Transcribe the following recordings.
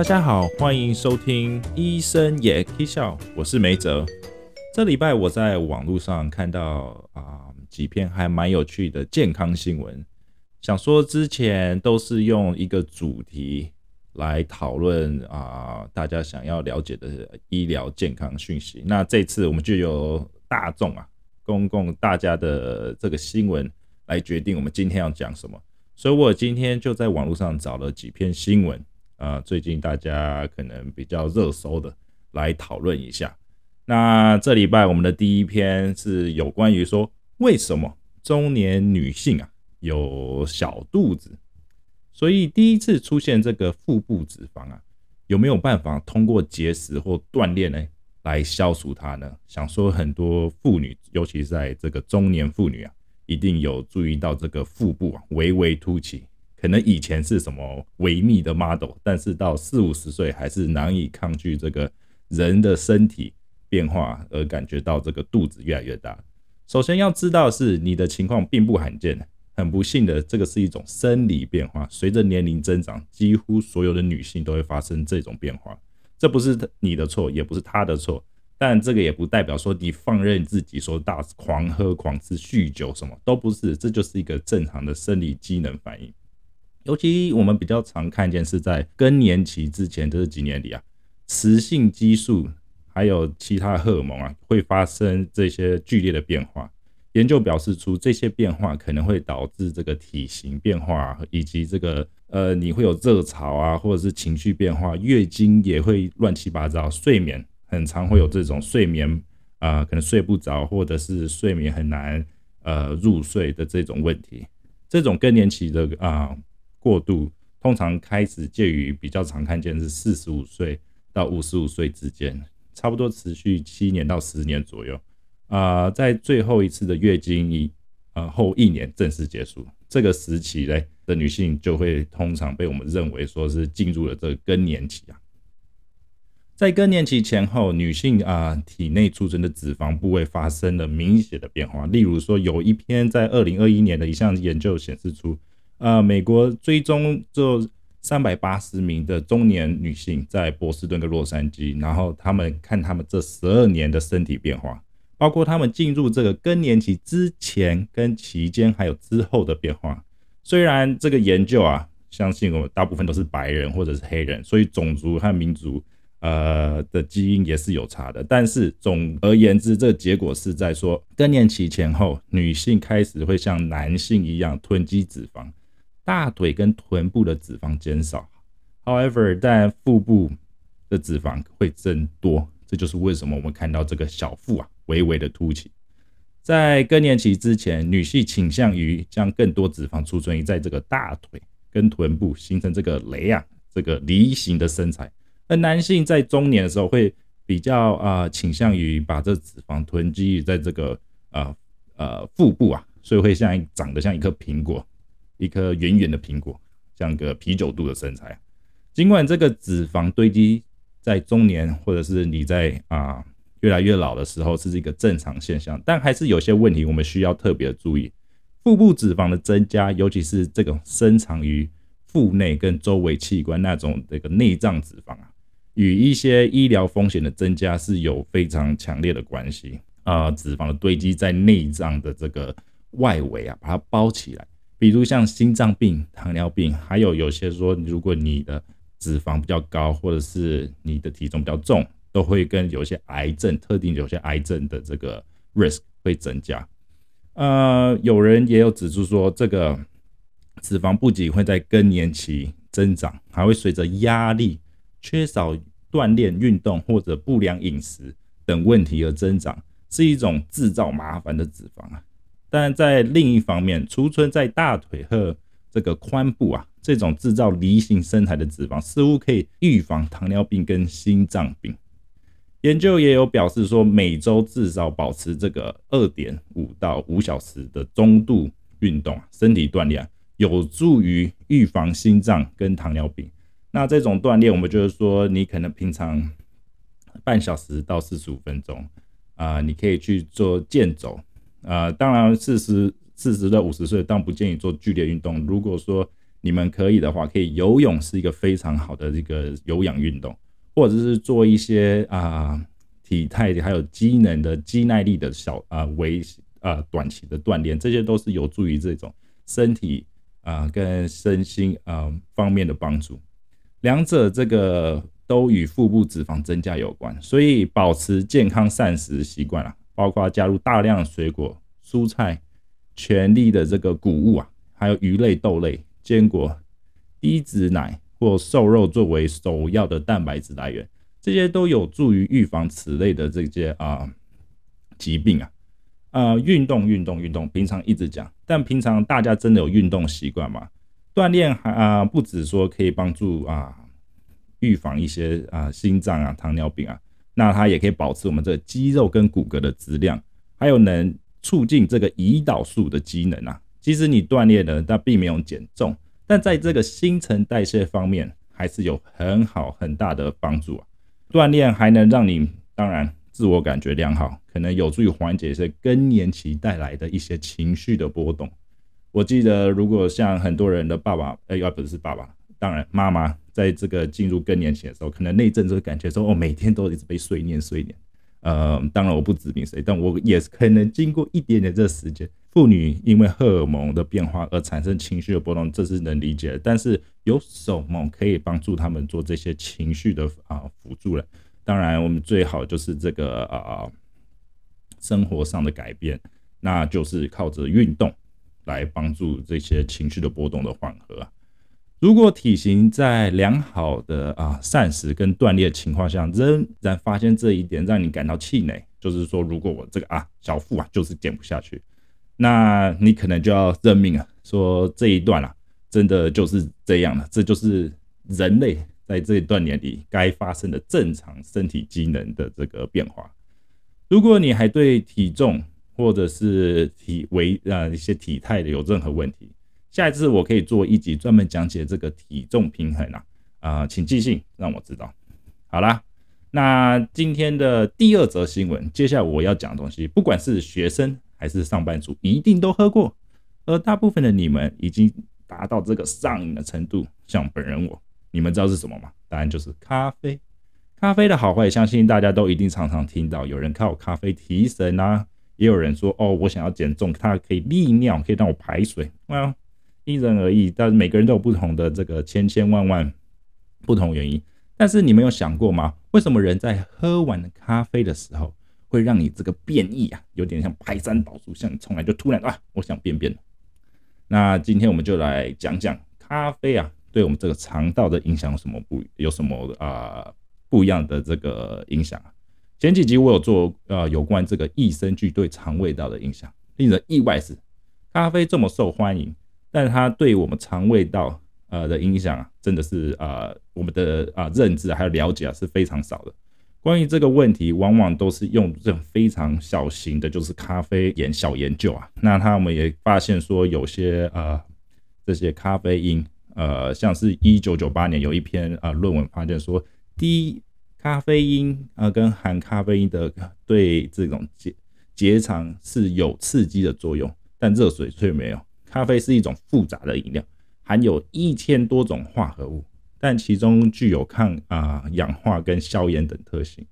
大家好，欢迎收听医生也可笑，我是梅哲。这礼拜我在网络上看到啊几篇还蛮有趣的健康新闻，想说之前都是用一个主题来讨论啊大家想要了解的医疗健康讯息，那这次我们就由大众啊公共大家的这个新闻来决定我们今天要讲什么，所以我今天就在网络上找了几篇新闻。啊，最近大家可能比较热搜的，来讨论一下。那这礼拜我们的第一篇是有关于说，为什么中年女性啊有小肚子？所以第一次出现这个腹部脂肪啊，有没有办法通过节食或锻炼呢，来消除它呢？想说很多妇女，尤其是在这个中年妇女啊，一定有注意到这个腹部啊微微凸起。可能以前是什么维密的 model，但是到四五十岁还是难以抗拒这个人的身体变化，而感觉到这个肚子越来越大。首先要知道是你的情况并不罕见，很不幸的，这个是一种生理变化。随着年龄增长，几乎所有的女性都会发生这种变化。这不是你的错，也不是他的错，但这个也不代表说你放任自己说大狂喝狂吃酗酒什么都不是，这就是一个正常的生理机能反应。尤其我们比较常看见是在更年期之前这几年里啊，雌性激素还有其他荷尔蒙啊，会发生这些剧烈的变化。研究表示出这些变化可能会导致这个体型变化，以及这个呃你会有热潮啊，或者是情绪变化，月经也会乱七八糟，睡眠很常会有这种睡眠啊可能睡不着，或者是睡眠很难呃入睡的这种问题。这种更年期的啊。过度通常开始介于比较常看见是四十五岁到五十五岁之间，差不多持续七年到十年左右。啊，在最后一次的月经一呃后一年正式结束，这个时期嘞的女性就会通常被我们认为说是进入了这个更年期啊。在更年期前后，女性啊体内储存的脂肪部位发生了明显的变化。例如说，有一篇在二零二一年的一项研究显示出。呃，美国追踪这三百八十名的中年女性，在波士顿跟洛杉矶，然后他们看他们这十二年的身体变化，包括他们进入这个更年期之前、跟期间还有之后的变化。虽然这个研究啊，相信我大部分都是白人或者是黑人，所以种族和民族呃的基因也是有差的，但是总而言之，这个结果是在说更年期前后，女性开始会像男性一样囤积脂肪。大腿跟臀部的脂肪减少，however，但腹部的脂肪会增多，这就是为什么我们看到这个小腹啊微微的凸起。在更年期之前，女性倾向于将更多脂肪储存于在这个大腿跟臀部，形成这个雷啊这个梨形的身材；而男性在中年的时候会比较啊倾向于把这脂肪囤积在这个呃呃腹部啊，所以会像长得像一颗苹果。一颗圆圆的苹果，像个啤酒肚的身材。尽管这个脂肪堆积在中年，或者是你在啊越来越老的时候，是一个正常现象，但还是有些问题我们需要特别注意。腹部脂肪的增加，尤其是这种深藏于腹内跟周围器官那种这个内脏脂肪啊，与一些医疗风险的增加是有非常强烈的关系啊。脂肪的堆积在内脏的这个外围啊，把它包起来。比如像心脏病、糖尿病，还有有些说，如果你的脂肪比较高，或者是你的体重比较重，都会跟有些癌症、特定有些癌症的这个 risk 会增加。呃，有人也有指出说，这个脂肪不仅会在更年期增长，还会随着压力、缺少锻炼、运动或者不良饮食等问题而增长，是一种制造麻烦的脂肪啊。但在另一方面，储存在大腿和这个髋部啊，这种制造梨形身材的脂肪，似乎可以预防糖尿病跟心脏病。研究也有表示说，每周至少保持这个二点五到五小时的中度运动，身体锻炼有助于预防心脏跟糖尿病。那这种锻炼，我们就是说，你可能平常半小时到四十五分钟啊，你可以去做健走。啊，当然，四十、四十到五十岁，但不建议做剧烈运动。如果说你们可以的话，可以游泳是一个非常好的这个有氧运动，或者是做一些啊体态还有机能的肌耐力的小啊微啊短期的锻炼，这些都是有助于这种身体啊跟身心啊方面的帮助。两者这个都与腹部脂肪增加有关，所以保持健康膳食习惯啊，包括加入大量水果、蔬菜、全粒的这个谷物啊，还有鱼类、豆类。坚果、低脂奶或瘦肉作为首要的蛋白质来源，这些都有助于预防此类的这些啊疾病啊。呃，运动、运动、运动，平常一直讲，但平常大家真的有运动习惯吗？锻炼还啊，不止说可以帮助啊预防一些啊心脏啊、糖尿病啊，那它也可以保持我们这个肌肉跟骨骼的质量，还有能促进这个胰岛素的机能啊。即使你锻炼了，但并没有减重，但在这个新陈代谢方面还是有很好很大的帮助啊。锻炼还能让你当然自我感觉良好，可能有助于缓解一些更年期带来的一些情绪的波动。我记得，如果像很多人的爸爸，哎，要不是爸爸，当然妈妈，在这个进入更年期的时候，可能那阵子感觉说，哦，每天都一直被碎念碎念。呃，当然我不指明谁，但我也是可能经过一点点这时间。妇女因为荷尔蒙的变化而产生情绪的波动，这是能理解的。但是有什么可以帮助他们做这些情绪的啊辅助呢？当然，我们最好就是这个啊生活上的改变，那就是靠着运动来帮助这些情绪的波动的缓和啊。如果体型在良好的啊膳食跟锻炼情况下，仍然发现这一点让你感到气馁，就是说，如果我这个啊小腹啊就是减不下去。那你可能就要认命了，说这一段啊，真的就是这样了，这就是人类在这一段年里该发生的正常身体机能的这个变化。如果你还对体重或者是体围啊一些体态的有任何问题，下一次我可以做一集专门讲解这个体重平衡啊啊，请寄信让我知道。好啦，那今天的第二则新闻，接下来我要讲的东西，不管是学生。还是上班族一定都喝过，而大部分的你们已经达到这个上瘾的程度。像本人我，你们知道是什么吗？答案就是咖啡。咖啡的好坏，相信大家都一定常常听到。有人靠咖啡提神啊，也有人说哦，我想要减重，它可以利尿，可以让我排水。那因人而异，但每个人都有不同的这个千千万万不同原因。但是你们有想过吗？为什么人在喝完咖啡的时候？会让你这个变异啊，有点像排山倒树，像你从来就突然啊，我想便便那今天我们就来讲讲咖啡啊，对我们这个肠道的影响有什么不有什么啊不一样的这个影响啊？前几集我有做呃有关这个益生菌对肠胃道的影响，令人意外是咖啡这么受欢迎，但它对我们肠胃道呃的影响啊，真的是啊我们的啊认知还有了解啊是非常少的。关于这个问题，往往都是用这种非常小型的，就是咖啡研小研究啊。那他们也发现说，有些呃这些咖啡因，呃，像是一九九八年有一篇啊论文发现说，低咖啡因啊跟含咖啡因的对这种结结肠是有刺激的作用，但热水却没有。咖啡是一种复杂的饮料，含有一千多种化合物。但其中具有抗啊氧化跟消炎等特性，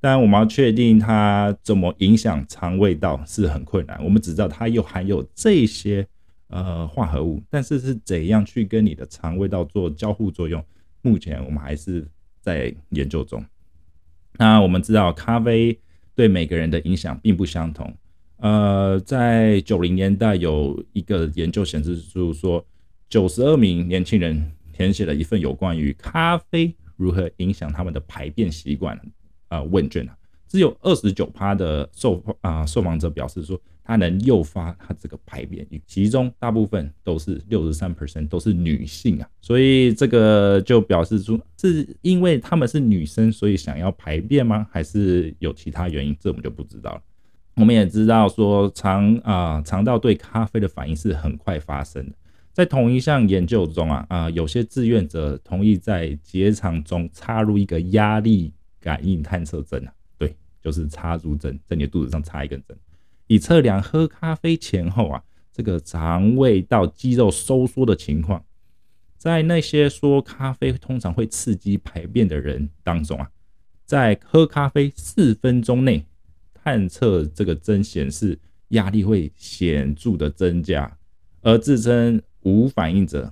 但我们要确定它怎么影响肠胃道是很困难。我们只知道它又含有这些呃化合物，但是是怎样去跟你的肠胃道做交互作用，目前我们还是在研究中。那我们知道咖啡对每个人的影响并不相同。呃，在九零年代有一个研究显示出说，九十二名年轻人。填写了一份有关于咖啡如何影响他们的排便习惯啊问卷啊，只有二十九趴的受啊受访者表示说它能诱发他这个排便，其中大部分都是六十三 percent 都是女性啊，所以这个就表示出是因为他们是女生，所以想要排便吗？还是有其他原因？这我们就不知道了。我们也知道说肠啊肠道对咖啡的反应是很快发生的。在同一项研究中啊啊，有些志愿者同意在结肠中插入一个压力感应探测针啊，对，就是插入针，在你的肚子上插一根针，以测量喝咖啡前后啊这个肠胃道肌肉收缩的情况。在那些说咖啡通常会刺激排便的人当中啊，在喝咖啡四分钟内，探测这个针显示压力会显著的增加，而自称无反应者，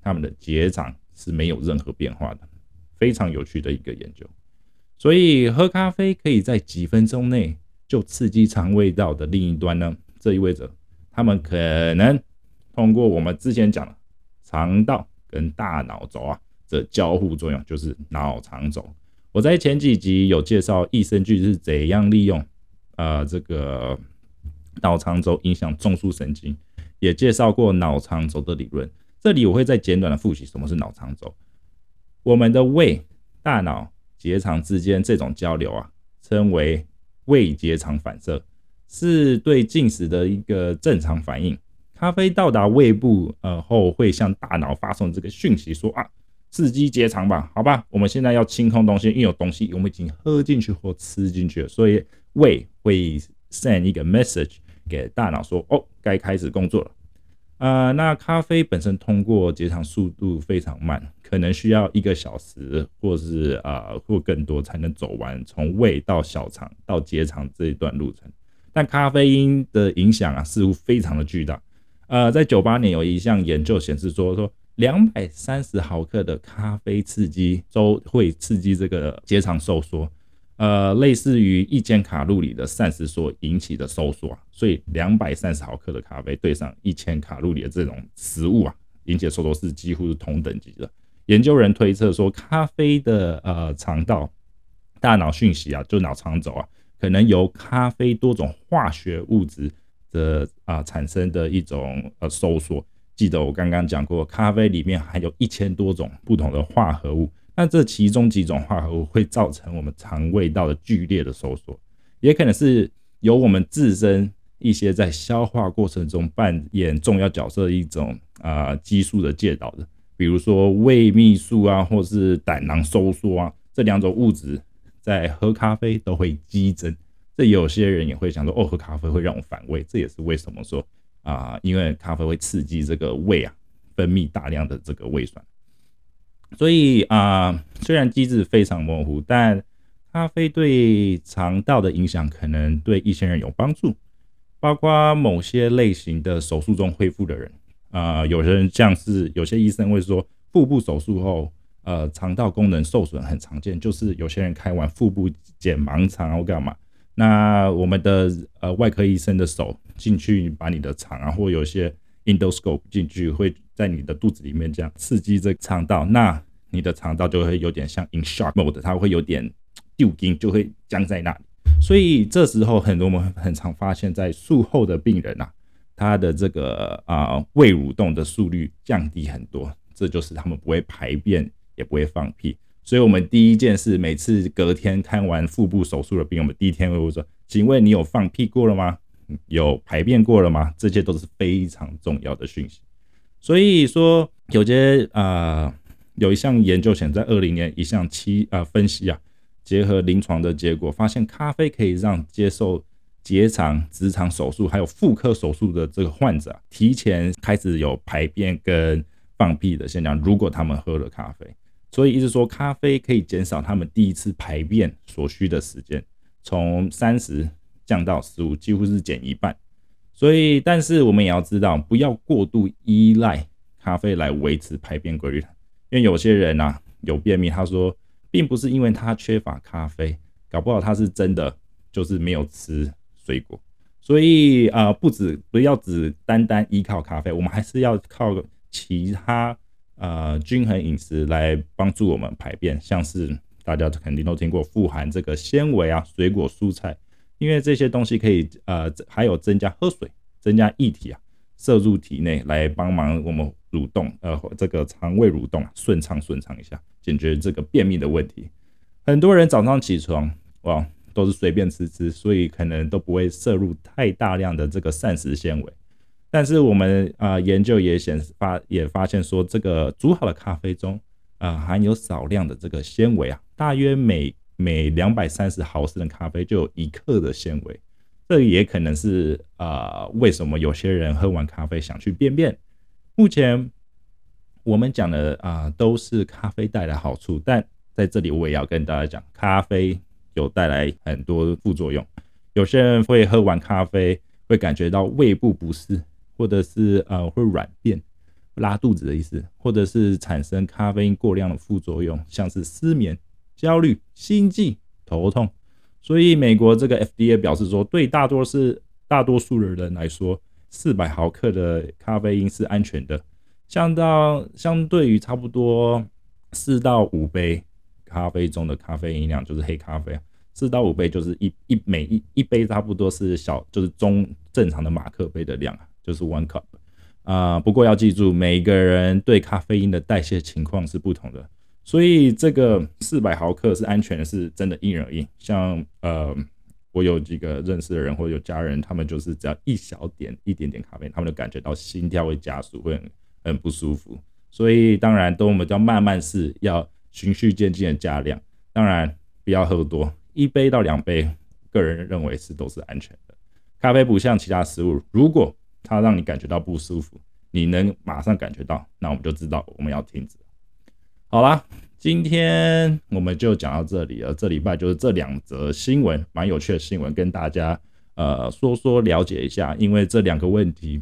他们的结肠是没有任何变化的，非常有趣的一个研究。所以喝咖啡可以在几分钟内就刺激肠胃道的另一端呢？这意味着他们可能通过我们之前讲的肠道。跟大脑轴啊，这交互作用就是脑肠轴。我在前几集有介绍益生菌是怎样利用呃这个脑肠轴影响中枢神经，也介绍过脑肠轴的理论。这里我会再简短的复习什么是脑肠轴。我们的胃、大脑、结肠之间这种交流啊，称为胃结肠反射，是对进食的一个正常反应。咖啡到达胃部，呃后会向大脑发送这个讯息，说啊，刺激结肠吧，好吧，我们现在要清空东西，因为有东西我们已经喝进去或吃进去了，所以胃会 send 一个 message 给大脑说，哦，该开始工作了。呃，那咖啡本身通过结肠速度非常慢，可能需要一个小时，或是啊或更多才能走完从胃到小肠到结肠这一段路程。但咖啡因的影响啊，似乎非常的巨大。呃，在九八年有一项研究显示说，说两百三十毫克的咖啡刺激都会刺激这个结肠收缩，呃，类似于一千卡路里的膳食所引起的收缩啊。所以两百三十毫克的咖啡对上一千卡路里的这种食物啊，引起的收缩是几乎是同等级的。研究人推测说，咖啡的呃肠道大脑讯息啊，就脑肠轴啊，可能由咖啡多种化学物质。的啊产生的一种呃收缩，记得我刚刚讲过，咖啡里面含有一千多种不同的化合物，那这其中几种化合物会造成我们肠胃道的剧烈的收缩，也可能是由我们自身一些在消化过程中扮演重要角色的一种啊激素的介导的，比如说胃泌素啊，或是胆囊收缩啊，这两种物质在喝咖啡都会激增。这有些人也会想说，哦，喝咖啡会让我反胃，这也是为什么说啊，因为咖啡会刺激这个胃啊，分泌大量的这个胃酸。所以啊，虽然机制非常模糊，但咖啡对肠道的影响可能对一些人有帮助，包括某些类型的手术中恢复的人啊，有些人像是有些医生会说，腹部手术后，呃，肠道功能受损很常见，就是有些人开完腹部减盲肠或干嘛。那我们的呃外科医生的手进去把你的肠啊，或有些 endoscope 进去，会在你的肚子里面这样刺激这肠道，那你的肠道就会有点像 in shock mode，它会有点丢筋，就会僵在那里。所以这时候很多我们很常发现，在术后的病人啊，他的这个啊胃蠕动的速率降低很多，这就是他们不会排便，也不会放屁。所以，我们第一件事，每次隔天看完腹部手术的病，我们第一天会说：“请问你有放屁过了吗？有排便过了吗？”这些都是非常重要的讯息。所以说，有些啊，有一项研究显在二零年一项期啊分析啊，结合临床的结果，发现咖啡可以让接受结肠、直肠手术还有妇科手术的这个患者啊提前开始有排便跟放屁的现象。如果他们喝了咖啡。所以，意思说，咖啡可以减少他们第一次排便所需的时间，从三十降到十五，几乎是减一半。所以，但是我们也要知道，不要过度依赖咖啡来维持排便规律。因为有些人啊有便秘，他说并不是因为他缺乏咖啡，搞不好他是真的就是没有吃水果。所以啊，不止不要只单单依靠咖啡，我们还是要靠其他。呃，均衡饮食来帮助我们排便，像是大家肯定都听过富含这个纤维啊，水果蔬菜，因为这些东西可以呃，还有增加喝水，增加液体啊，摄入体内来帮忙我们蠕动，呃，这个肠胃蠕动啊，顺畅顺畅一下，解决这个便秘的问题。很多人早上起床哇，都是随便吃吃，所以可能都不会摄入太大量的这个膳食纤维。但是我们啊研究也显示发也发现说，这个煮好的咖啡中啊含有少量的这个纤维啊，大约每每两百三十毫升的咖啡就有一克的纤维，这也可能是啊为什么有些人喝完咖啡想去便便。目前我们讲的啊都是咖啡带来好处，但在这里我也要跟大家讲，咖啡有带来很多副作用。有些人会喝完咖啡会感觉到胃部不适，或者是呃会软便、拉肚子的意思，或者是产生咖啡因过量的副作用，像是失眠、焦虑、心悸、头痛。所以美国这个 FDA 表示说，对大多是大多数的人来说，四百毫克的咖啡因是安全的。相到相对于差不多四到五杯咖啡中的咖啡因量，就是黑咖啡，四到五杯就是一一每一一杯差不多是小就是中正常的马克杯的量啊，就是 one cup 啊。不过要记住，每个人对咖啡因的代谢情况是不同的，所以这个四百毫克是安全的，是真的因人而异。像呃，我有几个认识的人或者有家人，他们就是只要一小点一点点咖啡，他们就感觉到心跳会加速，会很。很不舒服，所以当然都我们要慢慢试，要循序渐进的加量。当然不要喝多，一杯到两杯，个人认为是都是安全的。咖啡不像其他食物，如果它让你感觉到不舒服，你能马上感觉到，那我们就知道我们要停止。好啦，今天我们就讲到这里了。这礼拜就是这两则新闻，蛮有趣的新闻，跟大家呃说说了解一下，因为这两个问题。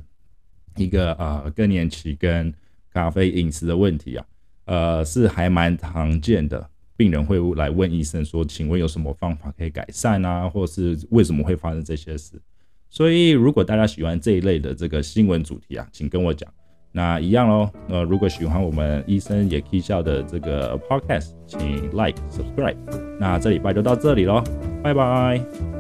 一个呃更年期跟咖啡饮食的问题啊，呃是还蛮常见的，病人会来问医生说，请问有什么方法可以改善啊，或是为什么会发生这些事？所以如果大家喜欢这一类的这个新闻主题啊，请跟我讲。那一样喽，呃如果喜欢我们医生也可以笑的这个 podcast，请 like subscribe。那这礼拜就到这里喽，拜拜。